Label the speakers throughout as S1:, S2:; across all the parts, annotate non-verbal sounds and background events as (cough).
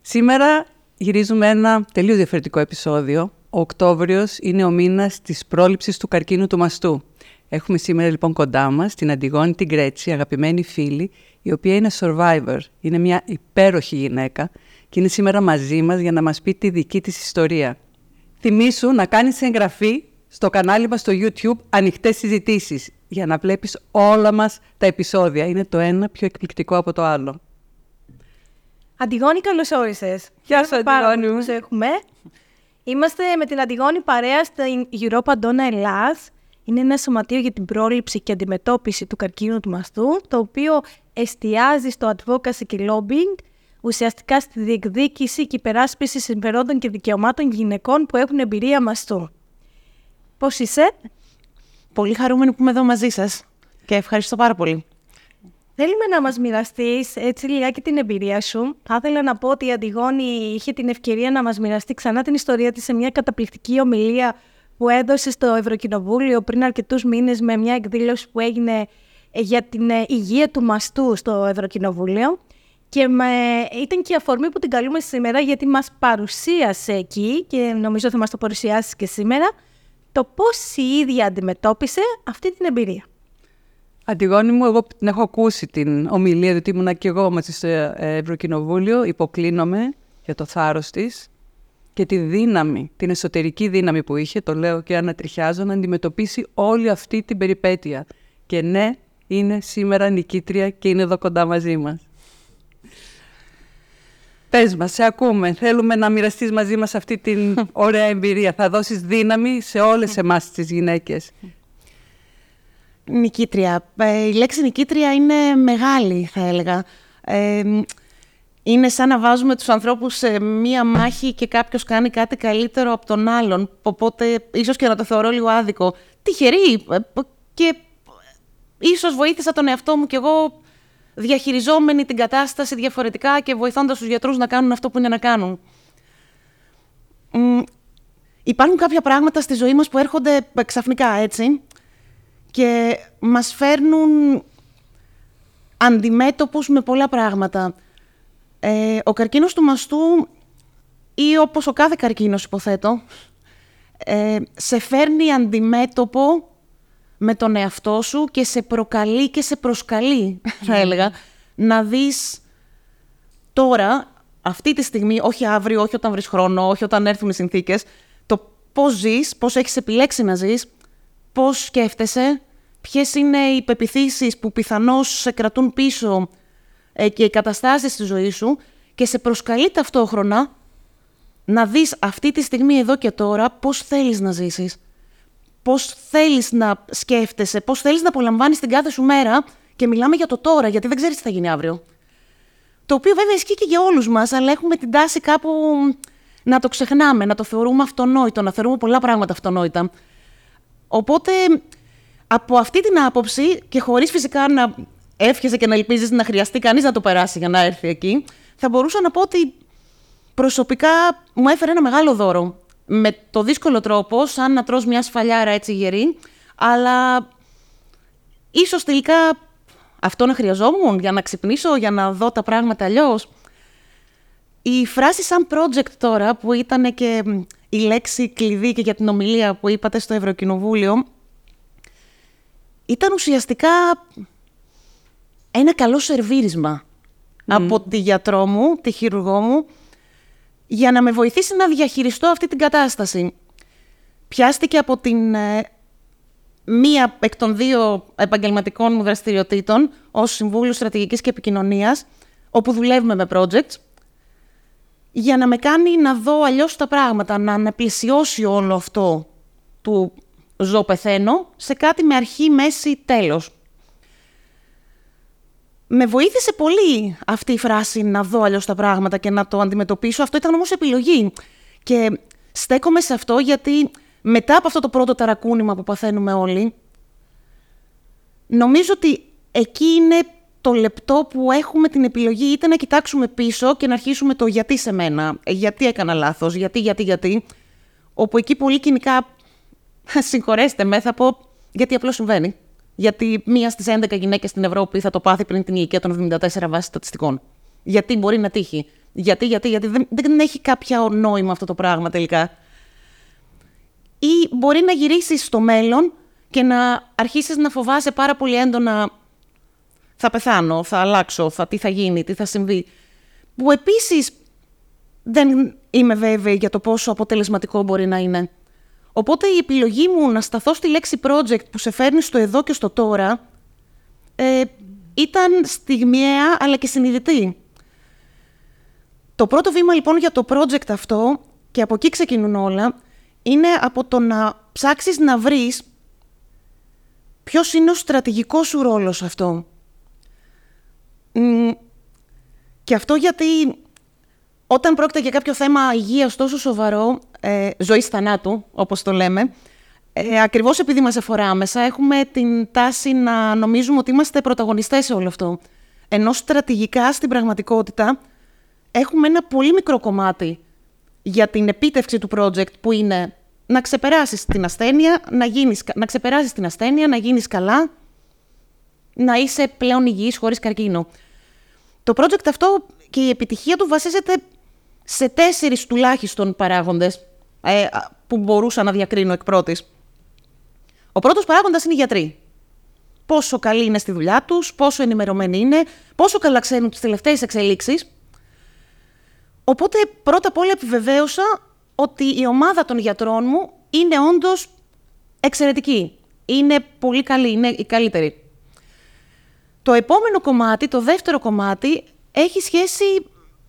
S1: Σήμερα γυρίζουμε ένα τελείως διαφορετικό επεισόδιο. Ο Οκτώβριος είναι ο μήνας της πρόληψης του καρκίνου του μαστού. Έχουμε σήμερα λοιπόν κοντά μας την Αντιγόνη την Κρέτσι, αγαπημένη φίλη, η οποία είναι survivor. Είναι μια υπέροχη γυναίκα και είναι σήμερα μαζί μας για να μας πει τη δική της ιστορία. Θυμήσου να κάνεις εγγραφή στο κανάλι μας στο YouTube «Ανοιχτές συζητήσεις» για να βλέπεις όλα μας τα επεισόδια. Είναι το ένα πιο εκπληκτικό από το άλλο.
S2: Αντιγόνη, καλώς όρισες.
S1: Γεια σου, Αντιγόνη.
S2: Που έχουμε. Είμαστε με την Αντιγόνη παρέα στην Europa Donna Ελλάς. Είναι ένα σωματείο για την πρόληψη και αντιμετώπιση του καρκίνου του μαστού, το οποίο εστιάζει στο advocacy και lobbying, ουσιαστικά στη διεκδίκηση και υπεράσπιση συμφερόντων και δικαιωμάτων γυναικών που έχουν εμπειρία μαστού. Πώς είσαι;
S3: Πολύ χαρούμενη που είμαι εδώ μαζί σας και ευχαριστώ πάρα πολύ.
S2: Θέλουμε να μας μοιραστείς έτσι λιγάκι την εμπειρία σου. Θα ήθελα να πω ότι η Αντιγόνη είχε την ευκαιρία να μας μοιραστεί ξανά την ιστορία της σε μια καταπληκτική ομιλία που έδωσε στο Ευρωκοινοβούλιο πριν αρκετούς μήνες με μια εκδήλωση που έγινε για την ε, υγεία του μαστού στο Ευρωκοινοβούλιο. Και με... ήταν και η αφορμή που την καλούμε σήμερα γιατί μας παρουσίασε εκεί και νομίζω θα μας το παρουσιάσει και σήμερα το πώς η ίδια αντιμετώπισε αυτή την εμπειρία.
S1: Αντιγόνη μου, εγώ την έχω ακούσει την ομιλία, διότι ήμουνα και εγώ μαζί στο Ευρωκοινοβούλιο, υποκλίνομαι για το θάρρος της και τη δύναμη, την εσωτερική δύναμη που είχε, το λέω και ανατριχιάζω, να αντιμετωπίσει όλη αυτή την περιπέτεια. Και ναι, είναι σήμερα νικήτρια και είναι εδώ κοντά μαζί μας. Πες μας, σε ακούμε. Θέλουμε να μοιραστείς μαζί μας αυτή την ωραία εμπειρία. Θα δώσεις δύναμη σε όλες εμάς τις γυναίκες.
S3: Νικήτρια. Ε, η λέξη νικήτρια είναι μεγάλη, θα έλεγα. Ε, είναι σαν να βάζουμε τους ανθρώπους σε μία μάχη και κάποιος κάνει κάτι καλύτερο από τον άλλον. Οπότε, ίσως και να το θεωρώ λίγο άδικο. Τυχερή. Ε, και ίσως βοήθησα τον εαυτό μου κι εγώ διαχειριζόμενη την κατάσταση διαφορετικά και βοηθώντας τους γιατρούς να κάνουν αυτό που είναι να κάνουν. Υπάρχουν κάποια πράγματα στη ζωή μας που έρχονται ξαφνικά, έτσι και μας φέρνουν αντιμέτωπους με πολλά πράγματα. Ε, ο καρκίνος του μαστού ή όπως ο κάθε καρκίνος υποθέτω, ε, σε φέρνει αντιμέτωπο με τον εαυτό σου και σε προκαλεί και σε προσκαλεί, (laughs) θα έλεγα, να δεις τώρα, αυτή τη στιγμή, όχι αύριο, όχι όταν βρεις χρόνο, όχι όταν έρθουν οι συνθήκες, το πώς ζεις, πώς έχεις επιλέξει να ζεις, πώς σκέφτεσαι, ποιες είναι οι πεπιθήσεις που πιθανώς σε κρατούν πίσω ε, και οι καταστάσεις στη ζωή σου και σε προσκαλεί ταυτόχρονα να δεις αυτή τη στιγμή εδώ και τώρα πώς θέλεις να ζήσεις. Πώς θέλεις να σκέφτεσαι, πώς θέλεις να απολαμβάνεις την κάθε σου μέρα και μιλάμε για το τώρα, γιατί δεν ξέρεις τι θα γίνει αύριο. Το οποίο βέβαια ισχύει και για όλους μας, αλλά έχουμε την τάση κάπου να το ξεχνάμε, να το θεωρούμε αυτονόητο, να θεωρούμε πολλά πράγματα αυτονόητα. Οπότε από αυτή την άποψη και χωρίς φυσικά να εύχεσαι και να ελπίζεις να χρειαστεί κανείς να το περάσει για να έρθει εκεί, θα μπορούσα να πω ότι προσωπικά μου έφερε ένα μεγάλο δώρο. Με το δύσκολο τρόπο, σαν να τρως μια σφαλιάρα έτσι γερή, αλλά ίσως τελικά αυτό να χρειαζόμουν για να ξυπνήσω, για να δω τα πράγματα αλλιώς. Η φράση σαν project τώρα, που ήταν και η λέξη κλειδί και για την ομιλία που είπατε στο Ευρωκοινοβούλιο, ήταν ουσιαστικά ένα καλό σερβίρισμα από τη γιατρό μου, τη χειρουργό μου, για να με βοηθήσει να διαχειριστώ αυτή την κατάσταση. Πιάστηκε από την ε, μία εκ των δύο επαγγελματικών μου δραστηριοτήτων ως Συμβούλιο Στρατηγικής και Επικοινωνίας, όπου δουλεύουμε με projects, για να με κάνει να δω αλλιώς τα πράγματα, να αναπλησιώσει όλο αυτό του ζω πεθαίνω σε κάτι με αρχή, μέση, τέλος. με βοήθησε πολύ αυτή η φράση να δω αλλιώς τα πράγματα και να το αντιμετωπίσω. Αυτό ήταν όμως επιλογή. Και στέκομαι σε αυτό γιατί μετά από αυτό το πρώτο ταρακούνημα που παθαίνουμε όλοι, νομίζω ότι εκεί είναι το λεπτό που έχουμε την επιλογή είτε να κοιτάξουμε πίσω και να αρχίσουμε το γιατί σε μένα, γιατί έκανα λάθος, γιατί, γιατί, γιατί, όπου εκεί πολύ κοινικά (laughs) συγχωρέστε με, θα πω γιατί απλώς συμβαίνει. Γιατί μία στις 11 γυναίκες στην Ευρώπη θα το πάθει πριν την ηλικία των 74 βάσει στατιστικών. Γιατί μπορεί να τύχει. Γιατί, γιατί, γιατί δεν, δεν έχει κάποιο νόημα αυτό το πράγμα τελικά. Ή μπορεί να γυρίσεις στο μέλλον και να αρχίσεις να φοβάσαι πάρα πολύ έντονα θα πεθάνω, θα αλλάξω, θα, τι θα γίνει, τι θα συμβεί. Που επίσης δεν είμαι βέβαιη για το πόσο αποτελεσματικό μπορεί να είναι. Οπότε η επιλογή μου να σταθώ στη λέξη project που σε φέρνει στο εδώ και στο τώρα ε, ήταν στιγμιαία αλλά και συνειδητή. Το πρώτο βήμα λοιπόν για το project αυτό, και από εκεί ξεκινούν όλα, είναι από το να ψάξεις να βρεις ποιος είναι ο στρατηγικός σου ρόλος αυτό. Και αυτό γιατί όταν πρόκειται για κάποιο θέμα υγείας τόσο σοβαρό, ε, ζωής θανάτου, όπως το λέμε, ε, ακριβώς επειδή μας αφορά άμεσα, έχουμε την τάση να νομίζουμε ότι είμαστε πρωταγωνιστές σε όλο αυτό. Ενώ στρατηγικά στην πραγματικότητα έχουμε ένα πολύ μικρό κομμάτι για την επίτευξη του project που είναι να ξεπεράσεις την ασθένεια, να, γίνεις, να ξεπεράσεις την ασθένεια, να γίνεις καλά, να είσαι πλέον υγιής χωρίς καρκίνο. Το project αυτό και η επιτυχία του βασίζεται σε τέσσερις τουλάχιστον παράγοντες ε, που μπορούσα να διακρίνω εκ πρώτης. Ο πρώτος παράγοντας είναι οι γιατροί. Πόσο καλοί είναι στη δουλειά τους, πόσο ενημερωμένοι είναι, πόσο καλά ξέρουν τις τελευταίες εξελίξεις. Οπότε πρώτα απ' όλα επιβεβαίωσα ότι η ομάδα των γιατρών μου είναι όντως εξαιρετική. Είναι πολύ καλή, είναι η καλύτερη. Το επόμενο κομμάτι, το δεύτερο κομμάτι, έχει σχέση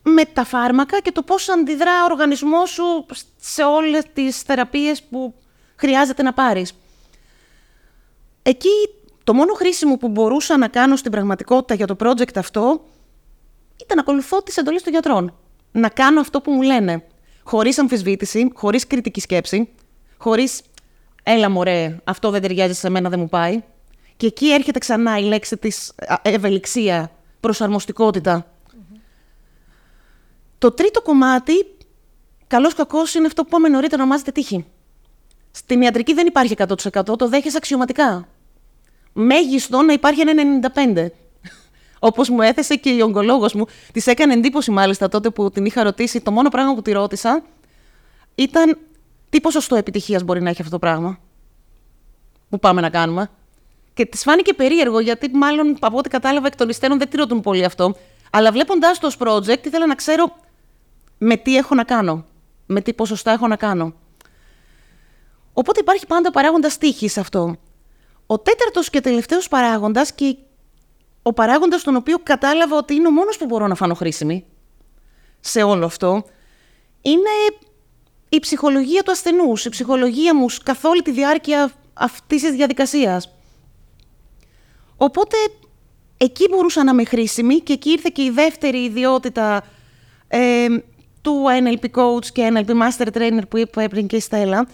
S3: με τα φάρμακα και το πώς αντιδρά ο οργανισμός σου σε όλες τις θεραπείες που χρειάζεται να πάρεις. Εκεί το μόνο χρήσιμο που μπορούσα να κάνω στην πραγματικότητα για το project αυτό ήταν να ακολουθώ τις εντολές των γιατρών. Να κάνω αυτό που μου λένε. Χωρίς αμφισβήτηση, χωρίς κριτική σκέψη, χωρίς «έλα μωρέ, αυτό δεν ταιριάζει σε μένα, δεν μου πάει». Και εκεί έρχεται ξανά η λέξη της ευελιξία, προσαρμοστικότητα. Το τρίτο κομμάτι, καλός κακός, είναι αυτό που είπαμε νωρίτερα, ονομάζεται τύχη. Στην ιατρική δεν υπάρχει 100%, το δέχεσαι αξιωματικά. Μέγιστο να υπάρχει ένα 95%. (laughs) Όπως μου έθεσε και η ογκολόγος μου, της έκανε εντύπωση μάλιστα τότε που την είχα ρωτήσει. Το μόνο πράγμα που τη ρώτησα ήταν τι ποσοστό επιτυχίας μπορεί να έχει αυτό το πράγμα που πάμε να κάνουμε. Και της φάνηκε περίεργο, γιατί μάλλον από ό,τι κατάλαβα εκ των υστέρων δεν τη ρωτούν πολύ αυτό. Αλλά βλέποντάς το ως project, ήθελα να ξέρω με τι έχω να κάνω. Με τι ποσοστά έχω να κάνω. Οπότε υπάρχει πάντα παράγοντας τύχης σε αυτό. Ο τέταρτος και τελευταίος παράγοντας και ο παράγοντας τον οποίο κατάλαβα ότι είναι ο μόνος που μπορώ να φανώ χρήσιμη σε όλο αυτό, είναι η ψυχολογία του ασθενούς, η ψυχολογία μου καθ' όλη τη διάρκεια αυτής της διαδικασίας. Οπότε εκεί μπορούσα να είμαι χρήσιμη και εκεί ήρθε και η δεύτερη ιδιότητα ε, του NLP Coach και NLP Master Trainer που είπε πριν και η Στέλλα.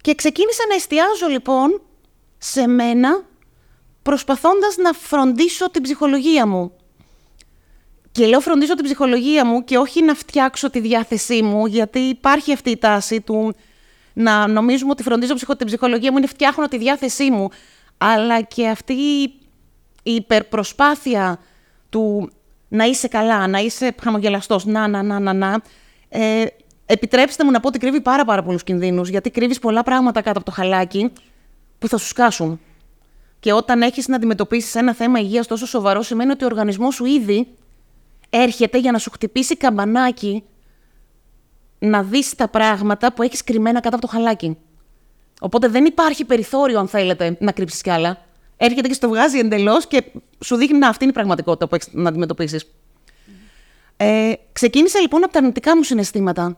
S3: Και ξεκίνησα να εστιάζω λοιπόν σε μένα προσπαθώντας να φροντίσω την ψυχολογία μου. Και λέω φροντίσω την ψυχολογία μου και όχι να φτιάξω τη διάθεσή μου, γιατί υπάρχει αυτή η τάση του να νομίζουμε ότι φροντίζω την ψυχολογία μου είναι φτιάχνω τη διάθεσή μου αλλά και αυτή η υπερπροσπάθεια του να είσαι καλά, να είσαι χαμογελαστός, να, να, να, να, να. Ε, επιτρέψτε μου να πω ότι κρύβει πάρα, πάρα πολλούς κινδύνους, γιατί κρύβεις πολλά πράγματα κάτω από το χαλάκι που θα σου σκάσουν. Και όταν έχεις να αντιμετωπίσεις ένα θέμα υγείας τόσο σοβαρό, σημαίνει ότι ο οργανισμός σου ήδη έρχεται για να σου χτυπήσει καμπανάκι να δεις τα πράγματα που έχεις κρυμμένα κάτω από το χαλάκι. Οπότε δεν υπάρχει περιθώριο, αν θέλετε, να κρύψεις κι άλλα. Έρχεται και στο βγάζει εντελώς και σου δείχνει να αυτή είναι η πραγματικότητα που έχεις να αντιμετωπίσεις. Ε, ξεκίνησα λοιπόν από τα αρνητικά μου συναισθήματα.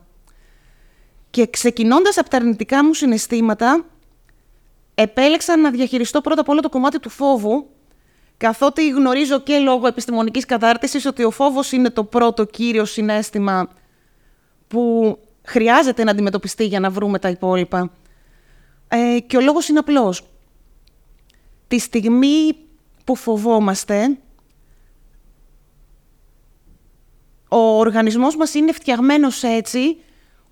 S3: Και ξεκινώντας από τα αρνητικά μου συναισθήματα, επέλεξα να διαχειριστώ πρώτα απ' όλα το κομμάτι του φόβου καθότι γνωρίζω και λόγω επιστημονικής κατάρτισης ότι ο φόβος είναι το πρώτο κύριο συνέστημα που χρειάζεται να αντιμετωπιστεί για να βρούμε τα υπόλοιπα. Ε, και ο λόγος είναι απλός. Τη στιγμή που φοβόμαστε, ο οργανισμός μας είναι φτιαγμένος έτσι,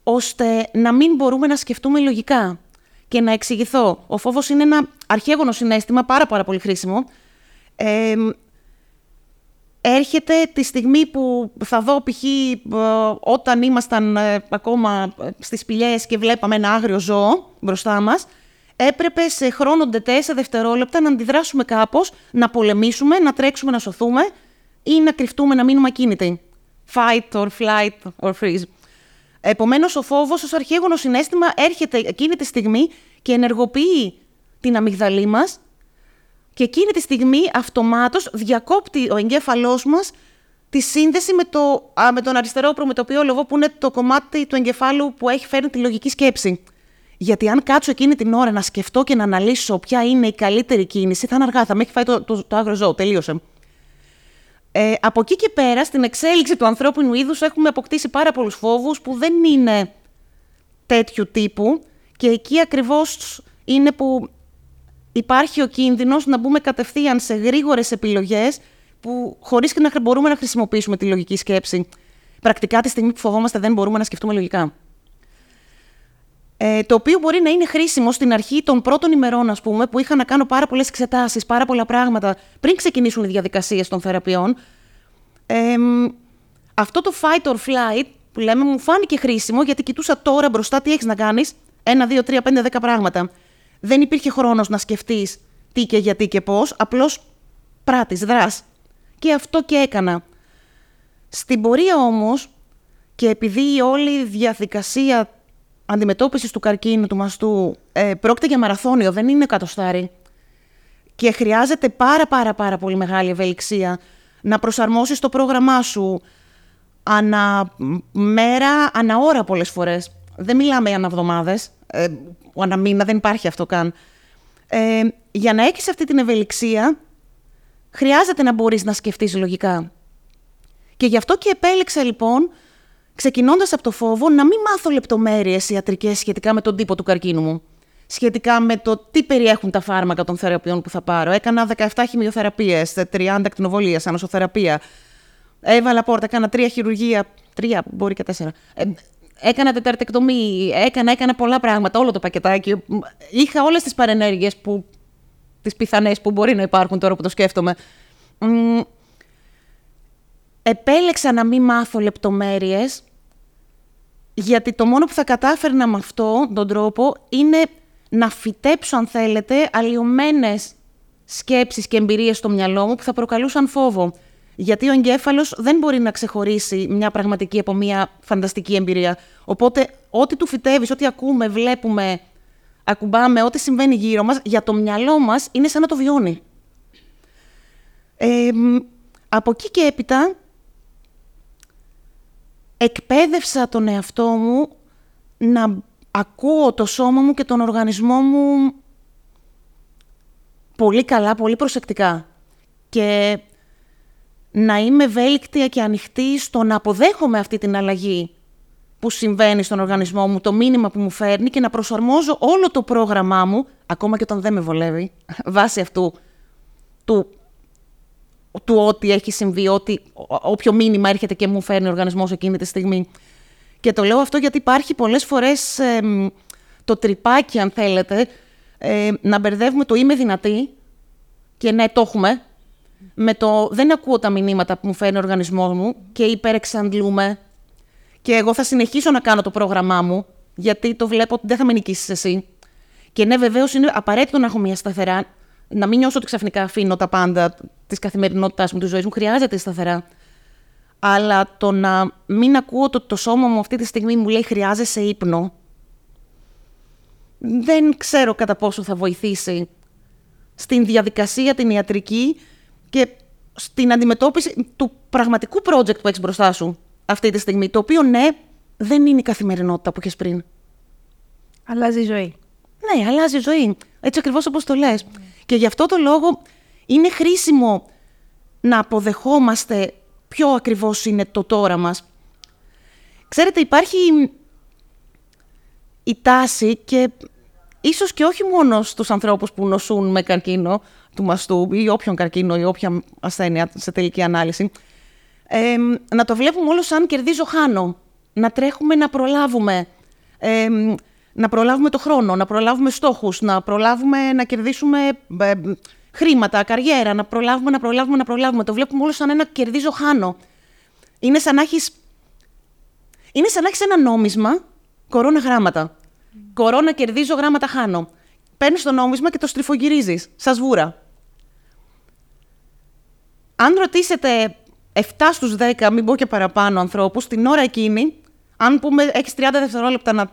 S3: ώστε να μην μπορούμε να σκεφτούμε λογικά. Και να εξηγηθώ. Ο φόβος είναι ένα αρχέγονο συναίσθημα, πάρα πάρα πολύ χρήσιμο. Ε, έρχεται τη στιγμή που θα δω π.χ. Ε, όταν ήμασταν ε, ακόμα στις σπηλιές και βλέπαμε ένα άγριο ζώο μπροστά μας, έπρεπε σε χρόνο ντετέ, σε δευτερόλεπτα, να αντιδράσουμε κάπως, να πολεμήσουμε, να τρέξουμε, να σωθούμε ή να κρυφτούμε, να μείνουμε ακίνητοι. Fight or flight or freeze. Επομένως, ο φόβος ως αρχαίγωνο συνέστημα έρχεται εκείνη τη στιγμή και ενεργοποιεί την αμυγδαλή μας και εκείνη τη στιγμή αυτομάτως διακόπτει ο εγκέφαλός μας τη σύνδεση με, το, α, με τον αριστερό προμετωπίο λογό που είναι το κομμάτι του εγκεφάλου που έχει φέρει τη λογική σκέψη. Γιατί αν κάτσω εκείνη την ώρα να σκεφτώ και να αναλύσω ποια είναι η καλύτερη κίνηση, θα είναι αργά, θα με έχει φάει το, το, το άγριο ζώο, τελείωσε. Ε, από εκεί και πέρα, στην εξέλιξη του ανθρώπινου είδους έχουμε αποκτήσει πάρα πολλούς φόβους που δεν είναι τέτοιου τύπου και εκεί ακριβώς είναι που υπάρχει ο κίνδυνος να μπούμε κατευθείαν σε γρήγορες επιλογές που χωρίς και να μπορούμε να χρησιμοποιήσουμε τη λογική σκέψη. Πρακτικά τη στιγμή που φοβόμαστε δεν μπορούμε να σκεφτούμε λογικά. Ε, το οποίο μπορεί να είναι χρήσιμο στην αρχή των πρώτων ημερών, ας πούμε, που είχα να κάνω πάρα πολλές εξετάσεις, πάρα πολλά πράγματα πριν ξεκινήσουν οι διαδικασίες των θεραπείων. Ε, αυτό το fight or flight που λέμε μου φάνηκε χρήσιμο γιατί κοιτούσα τώρα μπροστά τι έχεις να κάνεις. Ένα, δύο, τρία, πέντε, δέκα πράγματα δεν υπήρχε χρόνος να σκεφτείς τι και γιατί και πώς, απλώς πράτης, δράς. Και αυτό και έκανα. Στην πορεία όμως, και επειδή η όλη διαδικασία αντιμετώπισης του καρκίνου του μαστού ε, πρόκειται για μαραθώνιο, δεν είναι κατοστάρι, και χρειάζεται πάρα πάρα πάρα πολύ μεγάλη ευελιξία να προσαρμόσεις το πρόγραμμά σου ανά μέρα, ανά ώρα πολλές φορές. Δεν μιλάμε ανά εβδομάδες, ε, ανά μήνα, δεν υπάρχει αυτό καν. Ε, για να έχεις αυτή την ευελιξία, χρειάζεται να μπορείς να σκεφτείς λογικά. Και γι' αυτό και επέλεξα λοιπόν, ξεκινώντας από το φόβο, να μην μάθω λεπτομέρειες ιατρικές σχετικά με τον τύπο του καρκίνου μου. Σχετικά με το τι περιέχουν τα φάρμακα των θεραπείων που θα πάρω. Έκανα 17 χημειοθεραπείες, 30 ακτινοβολία, ανοσοθεραπεία. Έβαλα πόρτα, έκανα τρία χειρουργία, τρία, μπορεί και τέσσερα. Ε, Έκανα τεταρτεκτομή, έκανα, έκανα πολλά πράγματα, όλο το πακετάκι. Είχα όλες τις παρενέργειες που, τις πιθανές που μπορεί να υπάρχουν τώρα που το σκέφτομαι. επέλεξα να μην μάθω λεπτομέρειες, γιατί το μόνο που θα κατάφερνα με αυτό τον τρόπο είναι να φυτέψω, αν θέλετε, αλλοιωμένες σκέψεις και εμπειρίες στο μυαλό μου που θα προκαλούσαν φόβο. Γιατί ο εγκέφαλος δεν μπορεί να ξεχωρίσει μια πραγματική από μια φανταστική εμπειρία. Οπότε, ό,τι του φυτεύεις, ό,τι ακούμε, βλέπουμε, ακουμπάμε, ό,τι συμβαίνει γύρω μας, για το μυαλό μας είναι σαν να το βιώνει. Ε, από εκεί και έπειτα, εκπαίδευσα τον εαυτό μου να ακούω το σώμα μου και τον οργανισμό μου πολύ καλά, πολύ προσεκτικά. Και να είμαι ευέλικτη και ανοιχτή στο να αποδέχομαι αυτή την αλλαγή που συμβαίνει στον οργανισμό μου, το μήνυμα που μου φέρνει και να προσαρμόζω όλο το πρόγραμμά μου, ακόμα και όταν δεν με βολεύει, (laughs) βάσει αυτού του, του ό,τι έχει συμβεί, ότι, όποιο μήνυμα έρχεται και μου φέρνει ο οργανισμός εκείνη τη στιγμή. Και το λέω αυτό γιατί υπάρχει πολλές φορές το τρυπάκι, αν θέλετε, ε, να μπερδεύουμε το είμαι δυνατή και ναι, το έχουμε, με το δεν ακούω τα μηνύματα που μου φέρνει ο οργανισμός μου και υπερεξαντλούμε. Και εγώ θα συνεχίσω να κάνω το πρόγραμμά μου, γιατί το βλέπω ότι δεν θα με νικήσεις εσύ. Και ναι, βεβαίως είναι απαραίτητο να έχω μια σταθερά. Να μην νιώσω ότι ξαφνικά αφήνω τα πάντα της καθημερινότητάς μου, της ζωής μου. Χρειάζεται σταθερά. Αλλά το να μην ακούω το, το σώμα μου αυτή τη στιγμή μου λέει χρειάζεσαι ύπνο. Δεν ξέρω κατά πόσο θα βοηθήσει στην διαδικασία την ιατρική και στην αντιμετώπιση του πραγματικού project που έχεις μπροστά σου αυτή τη στιγμή. Το οποίο ναι, δεν είναι η καθημερινότητα που έχει πριν.
S2: Αλλάζει η ζωή.
S3: Ναι, αλλάζει η ζωή. Έτσι ακριβώς όπως το λες. Και γι' αυτό το λόγο είναι χρήσιμο να αποδεχόμαστε ποιο ακριβώς είναι το τώρα μας. Ξέρετε, υπάρχει η τάση και ίσως και όχι μόνο στους ανθρώπους που νοσούν με καρκίνο του μαστού ή όποιον καρκίνο ή όποια ασθένεια σε τελική ανάλυση, να το βλέπουμε όλο σαν κερδίζω-χάνω. Να τρέχουμε να προλάβουμε. να προλάβουμε το χρόνο, να προλάβουμε στόχους, να προλάβουμε να κερδίσουμε ε, χρήματα, καριέρα, να προλάβουμε, να προλάβουμε, να προλάβουμε. Το βλέπουμε όλο σαν ένα κερδίζω-χάνω. Είναι σαν να έχεις. Είναι σαν να έχεις ένα νόμισμα κορώνα γράμματα. Κορώνα κερδίζω, γράμματα χάνω. Παίρνεις το νόμισμα και το στριφογυρίζεις. Σα βούρα. Αν ρωτήσετε 7 στους 10, μην πω και παραπάνω ανθρώπους, την ώρα εκείνη, αν πούμε έχεις 30 δευτερόλεπτα να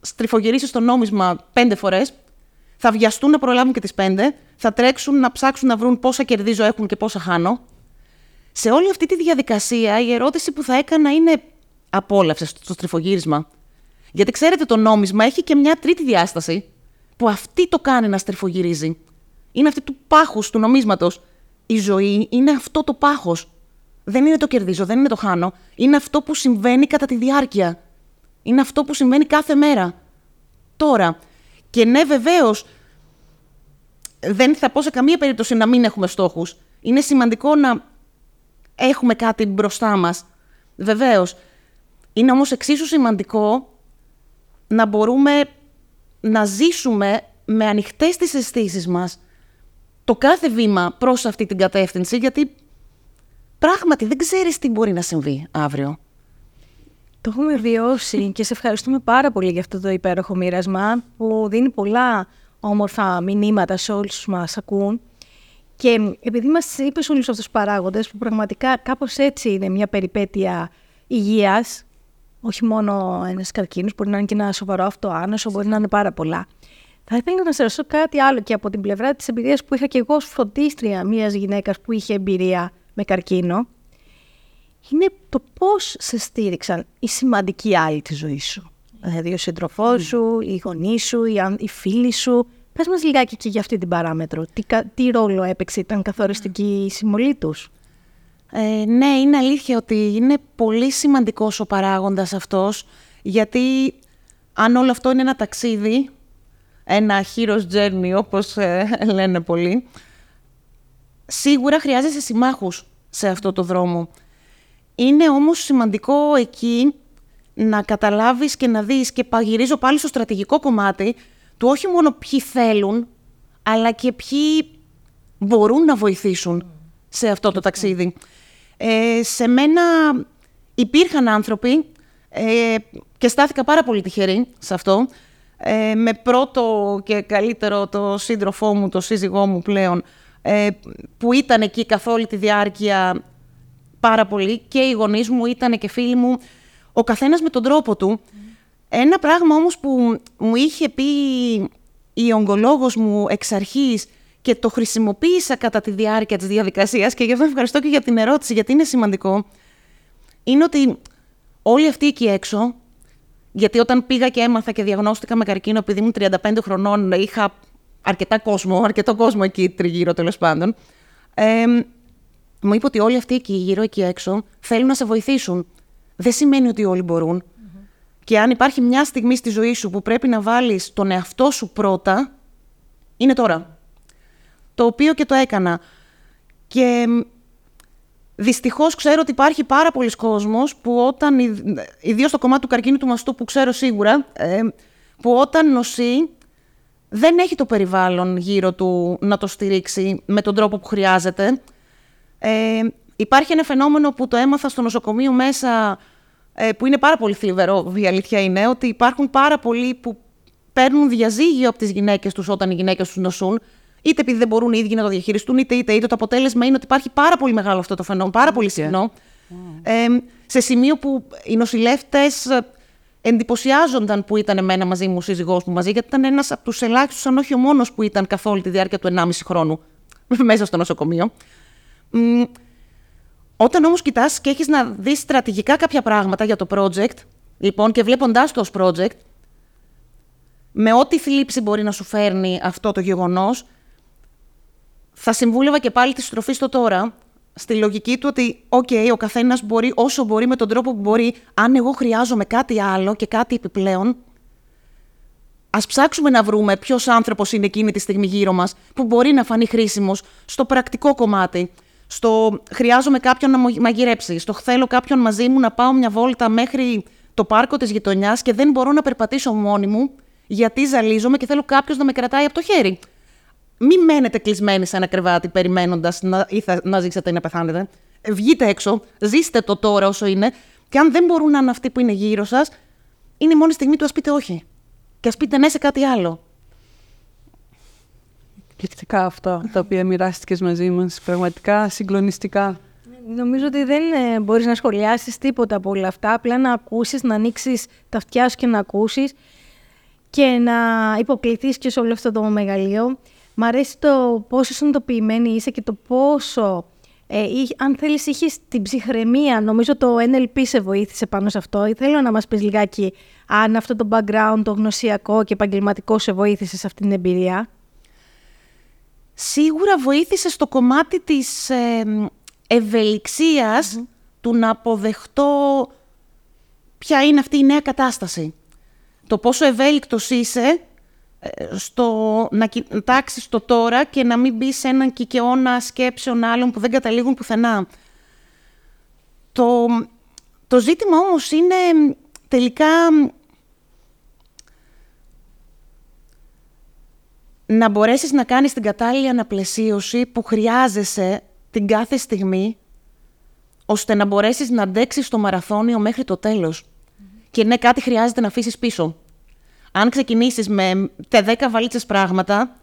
S3: στριφογυρίσεις το νόμισμα 5 φορές, θα βιαστούν να προλάβουν και τις 5, θα τρέξουν να ψάξουν να βρουν πόσα κερδίζω έχουν και πόσα χάνω. Σε όλη αυτή τη διαδικασία, η ερώτηση που θα έκανα είναι απόλαυσε στο στριφογύρισμα. Γιατί ξέρετε, το νόμισμα έχει και μια τρίτη διάσταση που αυτή το κάνει να στριφογυρίζει. Είναι αυτή του πάχους του νομίσματος. Η ζωή είναι αυτό το πάχος. Δεν είναι το κερδίζω, δεν είναι το χάνω. Είναι αυτό που συμβαίνει κατά τη διάρκεια. Είναι αυτό που συμβαίνει κάθε μέρα. Τώρα. Και ναι, βεβαίως, δεν θα πω σε καμία περίπτωση να μην έχουμε στόχους. Είναι σημαντικό να έχουμε κάτι μπροστά μας. Βεβαίως. Είναι όμως εξίσου σημαντικό να μπορούμε να ζήσουμε με ανοιχτές τις αισθήσεις μας το κάθε βήμα προς αυτή την κατεύθυνση, γιατί πράγματι δεν ξέρεις τι μπορεί να συμβεί αύριο.
S2: Το έχουμε βιώσει και σε ευχαριστούμε πάρα πολύ για αυτό το υπέροχο μοίρασμα που δίνει πολλά όμορφα μηνύματα σε όλους τους μας ακούν. Και επειδή μας είπες όλους αυτούς τους παράγοντες που πραγματικά κάπως έτσι είναι μια περιπέτεια υγείας όχι μόνο ένας καρκίνος, μπορεί να είναι και ένα σοβαρό αυτοάνωσο, μπορεί να είναι πάρα πολλά. Θα ήθελα να σα ρωτήσω κάτι άλλο και από την πλευρά της εμπειρίας που είχα και εγώ ως φροντίστρια μιας γυναίκας που είχε εμπειρία με καρκίνο. Είναι το πώς σε στήριξαν οι σημαντικοί άλλοι της ζωής σου. Δηλαδή ο σύντροφός σου, οι γονείς σου, οι φίλοι σου. Πες μας λιγάκι και για αυτή την παράμετρο. Τι, τι ρόλο έπαιξε, ήταν καθοριστική η συμβολή τους;
S3: Ε, ναι, είναι αλήθεια ότι είναι πολύ σημαντικός ο παράγοντας αυτός, γιατί αν όλο αυτό είναι ένα ταξίδι, ένα hero's journey όπως ε, λένε πολλοί, σίγουρα χρειάζεσαι συμμάχους σε αυτό το δρόμο. Είναι όμως σημαντικό εκεί να καταλάβεις και να δεις και παγυρίζω πάλι στο στρατηγικό κομμάτι του όχι μόνο ποιοι θέλουν, αλλά και ποιοι μπορούν να βοηθήσουν σε αυτό το ταξίδι. Ε, σε μένα υπήρχαν άνθρωποι ε, και στάθηκα πάρα πολύ τυχερή σε αυτό. Ε, με πρώτο και καλύτερο το σύντροφό μου, το σύζυγό μου πλέον, ε, που ήταν εκεί καθ' όλη τη διάρκεια πάρα πολύ και οι γονείς μου ήταν και φίλοι μου, ο καθένας με τον τρόπο του. Ένα πράγμα όμως που μου είχε πει η ογκολόγος μου εξ αρχής και το χρησιμοποίησα κατά τη διάρκεια της διαδικασίας και γι' αυτό ευχαριστώ και για την ερώτηση γιατί είναι σημαντικό, είναι ότι όλοι αυτοί εκεί έξω, γιατί όταν πήγα και έμαθα και διαγνώστηκα με καρκίνο επειδή ήμουν 35 χρονών, είχα αρκετά κόσμο, αρκετό κόσμο εκεί τριγύρω τέλος πάντων, ε, μου είπε ότι όλοι αυτοί εκεί γύρω εκεί έξω θέλουν να σε βοηθήσουν. Δεν σημαίνει ότι όλοι Και αν υπάρχει μια στιγμή στη ζωή σου που πρέπει να βάλεις τον εαυτό σου πρώτα, είναι τώρα το οποίο και το έκανα. Και δυστυχώς ξέρω ότι υπάρχει πάρα πολλοί κόσμος που όταν, ιδίως στο κομμάτι του καρκίνου του μαστού που ξέρω σίγουρα, ε, που όταν νοσεί δεν έχει το περιβάλλον γύρω του να το στηρίξει με τον τρόπο που χρειάζεται. Ε, υπάρχει ένα φαινόμενο που το έμαθα στο νοσοκομείο μέσα, ε, που είναι πάρα πολύ θλιβερό, η αλήθεια είναι, ότι υπάρχουν πάρα πολλοί που παίρνουν διαζύγιο από τις γυναίκες τους όταν οι γυναίκες τους νοσούν είτε επειδή δεν μπορούν οι ίδιοι να το διαχειριστούν, είτε είτε, είτε το αποτέλεσμα είναι ότι υπάρχει πάρα πολύ μεγάλο αυτό το φαινόμενο, πάρα πολύ συχνό. Ε, σε σημείο που οι νοσηλεύτες εντυπωσιάζονταν που ήταν εμένα μαζί μου, ο σύζυγός μου μαζί, γιατί ήταν ένας από τους ελάχιστους, αν όχι ο μόνος που ήταν καθ' όλη τη διάρκεια του 1,5 χρόνου (laughs) μέσα στο νοσοκομείο. Όταν όμως κοιτάς και έχεις να δεις στρατηγικά κάποια πράγματα για το project, λοιπόν, και βλέποντάς το ως project, με ό,τι θλίψη μπορεί να σου φέρνει αυτό το γεγονός, θα συμβούλευα και πάλι τη στροφή στο τώρα, στη λογική του ότι, OK, ο καθένας μπορεί όσο μπορεί με τον τρόπο που μπορεί. Αν εγώ χρειάζομαι κάτι άλλο και κάτι επιπλέον, ας ψάξουμε να βρούμε ποιος άνθρωπος είναι εκείνη τη στιγμή γύρω μας που μπορεί να φανεί χρήσιμος στο πρακτικό κομμάτι. Στο χρειάζομαι κάποιον να μαγειρέψει. Στο θέλω κάποιον μαζί μου να πάω μια βόλτα μέχρι το πάρκο της γειτονιάς και δεν μπορώ να περπατήσω μόνη μου γιατί ζαλίζομαι και θέλω κάποιος να με κρατάει από το χέρι. Μην μένετε κλεισμένοι σε ένα κρεβάτι περιμένοντας να, να ζήσετε ή να πεθάνετε. Βγείτε έξω, ζήστε το τώρα όσο είναι. Και αν δεν μπορούν να είναι αυτοί που είναι γύρω σας, είναι η μόνη στιγμή του ας πείτε όχι. Και ας πείτε ναι σε κάτι άλλο.
S1: Εκπληκτικά αυτά τα οποία μοιράστηκες μαζί μας. Πραγματικά συγκλονιστικά.
S2: Νομίζω ότι δεν ε, μπορείς να σχολιάσεις τίποτα από όλα αυτά, απλά να ακούσεις, να ανοίξεις τα αυτιά σου και να ακούσεις και να υποκληθείς και σε όλο αυτό το μεγαλείο. Μ' αρέσει το πόσο συνειδητοποιημένη είσαι και το πόσο, ε, αν θέλεις, είχες την ψυχραιμία. Νομίζω το NLP σε βοήθησε πάνω σε αυτό. Θέλω να μας πεις λιγάκι αν αυτό το background, το γνωσιακό και επαγγελματικό σε βοήθησε σε αυτή την εμπειρία.
S3: Σίγουρα βοήθησε στο κομμάτι της ε, ευελιξιας του να αποδεχτώ ποια είναι αυτή η νέα κατάσταση. Το πόσο ευέλικτος είσαι ε, στο να κοιτάξεις το τώρα και να μην μπεις σε έναν κικαιώνα σκέψεων άλλων που δεν καταλήγουν πουθενά. Το, το ζήτημα όμως είναι τελικά να μπορέσεις να κάνεις την κατάλληλη αναπλαισίωση που χρειάζεσαι την κάθε στιγμή ώστε να μπορέσεις να αντέξεις το μαραθώνιο μέχρι το τέλος. Και ναι, κάτι χρειάζεται να αφήσεις πίσω αν ξεκινήσεις με 10 βαλίτσες πράγματα,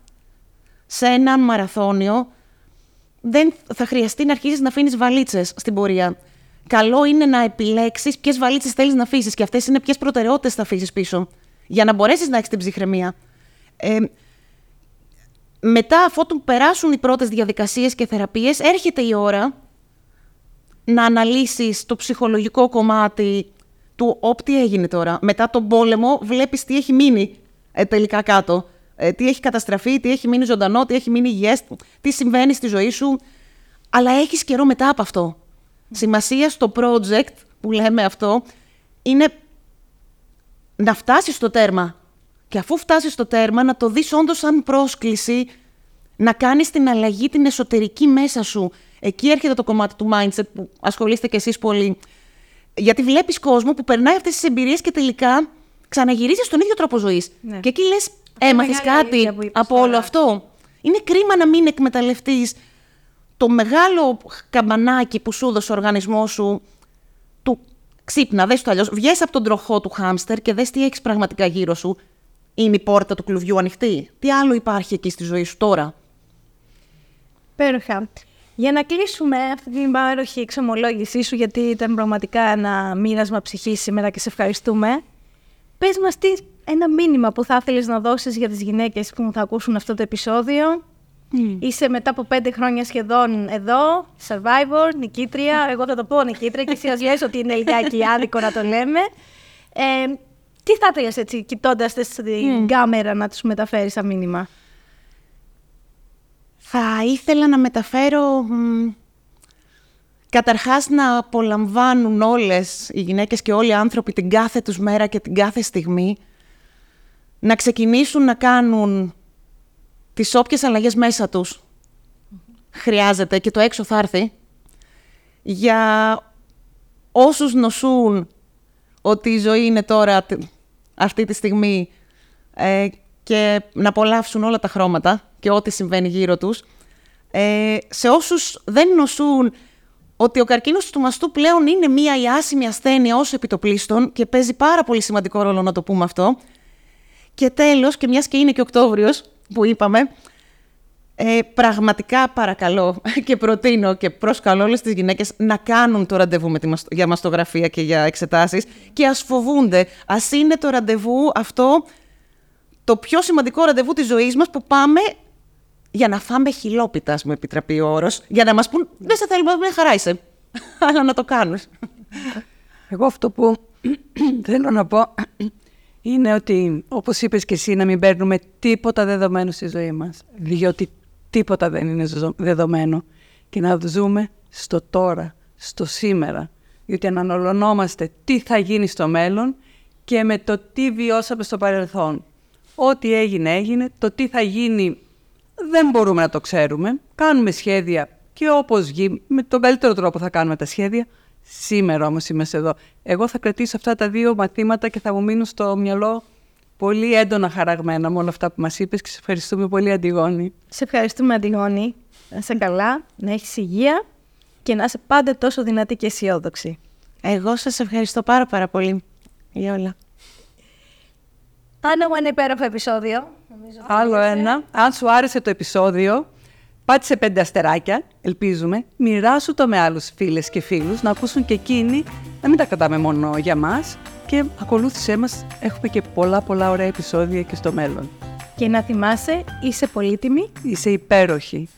S3: σε ένα μαραθώνιο, δεν θα χρειαστεί να αρχίσεις να αφήνεις βαλίτσες στην πορεία. Καλό είναι να επιλέξεις ποιες βαλίτσες θέλεις να αφήσεις και αυτές είναι ποιες προτεραιότητες θα αφήσεις πίσω, για να μπορέσεις να έχεις την ψυχραιμία. Ε, μετά, αφού περάσουν οι πρώτες διαδικασίες και θεραπείες, έρχεται η ώρα να αναλύσεις το ψυχολογικό κομμάτι του «Όπ, τι έγινε τώρα». Μετά τον πόλεμο βλέπεις τι έχει μείνει ε, τελικά κάτω. Ε, τι έχει καταστραφεί, τι έχει μείνει ζωντανό, τι έχει μείνει υγιές, τι συμβαίνει στη ζωή σου. Αλλά έχεις καιρό μετά από αυτό. Σημασία στο project που λέμε αυτό είναι να φτάσεις στο τέρμα. Και αφού φτάσεις στο τέρμα να το δεις όντως σαν πρόσκληση να κάνεις την αλλαγή την εσωτερική μέσα σου. Εκεί έρχεται το κομμάτι του mindset που ασχολείστε κι εσείς πολύ. Γιατί βλέπεις κόσμο που περνάει αυτές τις εμπειρίες και τελικά ξαναγυρίζεις στον ίδιο τρόπο ζωής. Ναι. Και εκεί λες, έμαθες κάτι από όλο αυτό. Είναι κρίμα να μην εκμεταλλευτείς το μεγάλο καμπανάκι που σου έδωσε ο οργανισμός σου του ξύπνα, δες το αλλιώς. Βγες από τον τροχό του χάμστερ και δες τι έχεις πραγματικά γύρω σου. Είναι η πόρτα του κλουβιού ανοιχτή. Τι άλλο υπάρχει εκεί στη ζωή σου τώρα;
S2: Πέροχα. Για να κλείσουμε αυτή την υπέροχη εξομολόγησή σου, γιατί ήταν πραγματικά ένα μοίρασμα ψυχής σήμερα και σε ευχαριστούμε. Πες μας τι ένα μήνυμα που θα ήθελες να δώσεις για τις γυναίκες που θα ακούσουν αυτό το επεισόδιο. Είσαι μετά από πέντε χρόνια σχεδόν εδώ, survivor, νικήτρια. Εγώ θα το πω νικήτρια και εσύ λες ότι είναι λιγάκι άδικο να το λέμε. Ε, τι θα ήθελες έτσι, κοιτώντας την κάμερα, να τους μεταφέρεις σαν μήνυμα;
S3: Θα ήθελα να μεταφέρω... Καταρχάς να απολαμβάνουν όλες οι γυναίκες και όλοι οι άνθρωποι την κάθε τους μέρα και την κάθε στιγμή. Να ξεκινήσουν να κάνουν τις όποιες αλλαγές μέσα τους χρειάζεται και το έξω θα έρθει. Για όσους νοσούν ότι η ζωή είναι τώρα αυτή τη στιγμή ε, και να απολαύσουν όλα τα χρώματα και ό,τι συμβαίνει γύρω τους. Ε, σε όσους δεν νοσούν ότι ο καρκίνος του μαστού πλέον είναι μία ιάσιμη ασθένεια όσο επιτοπλίστων και παίζει πάρα πολύ σημαντικό ρόλο να το πούμε αυτό. Και τέλος, και μιας και είναι και Οκτώβριος που είπαμε, ε, πραγματικά παρακαλώ (laughs) και προτείνω και προσκαλώ όλες τις γυναίκες να κάνουν το ραντεβού με τη, για μαστογραφία και για εξετάσεις και ας φοβούνται. Ας είναι το ραντεβού αυτό το πιο σημαντικό ραντεβού της ζωής μας που πάμε για να φάμε χιλόπιτα, ας μου επιτραπεί ο όρος, για να μας πούν δεν σε θέλουμε, δεν χαρά είσαι. (laughs) Αλλά να το κάνουν.
S1: Εγώ αυτό που (clears throat) θέλω να πω (clears throat) είναι ότι, όπως είπες και εσύ, να μην παίρνουμε τίποτα δεδομένο στη ζωή μας. Διότι τίποτα δεν είναι δεδομένο και να ζούμε στο τώρα, στο σήμερα, γιατί αναλωνόμαστε τι θα γίνει στο μέλλον και με το τι βιώσαμε στο παρελθόν. Ό,τι έγινε έγινε, το τι θα γίνει δεν μπορούμε να το ξέρουμε. Κάνουμε σχέδια και όπως γίνει, με τον καλύτερο τρόπο θα κάνουμε τα σχέδια. Σήμερα όμως είμαστε εδώ. Εγώ θα κρατήσω αυτά τα δύο μαθήματα και θα μου μείνουν στο μυαλό πολύ έντονα χαραγμένα με όλα αυτά που μας είπες και σε ευχαριστούμε πολύ Αντιγόνη.
S2: Σε ευχαριστούμε Αντιγόνη. Να είσαι καλά, να έχεις υγεία και να είσαι πάντα τόσο δυνατή και αισιόδοξη.
S3: Εγώ σας ευχαριστώ πάρα πάρα πολύ για όλα.
S2: Άνα μου ένα υπέροχο επεισόδιο.
S1: Άλλο ένα. Αν σου άρεσε το επεισόδιο, πάτησε πέντε αστεράκια, ελπίζουμε. Μοιράσου το με άλλους φίλες και φίλους, να ακούσουν και εκείνοι, να μην τα κρατάμε μόνο για μας. Και ακολούθησέ μας, έχουμε και πολλά πολλά ωραία επεισόδια και στο μέλλον.
S2: Και να θυμάσαι, είσαι πολύτιμη.
S1: Είσαι υπέροχη.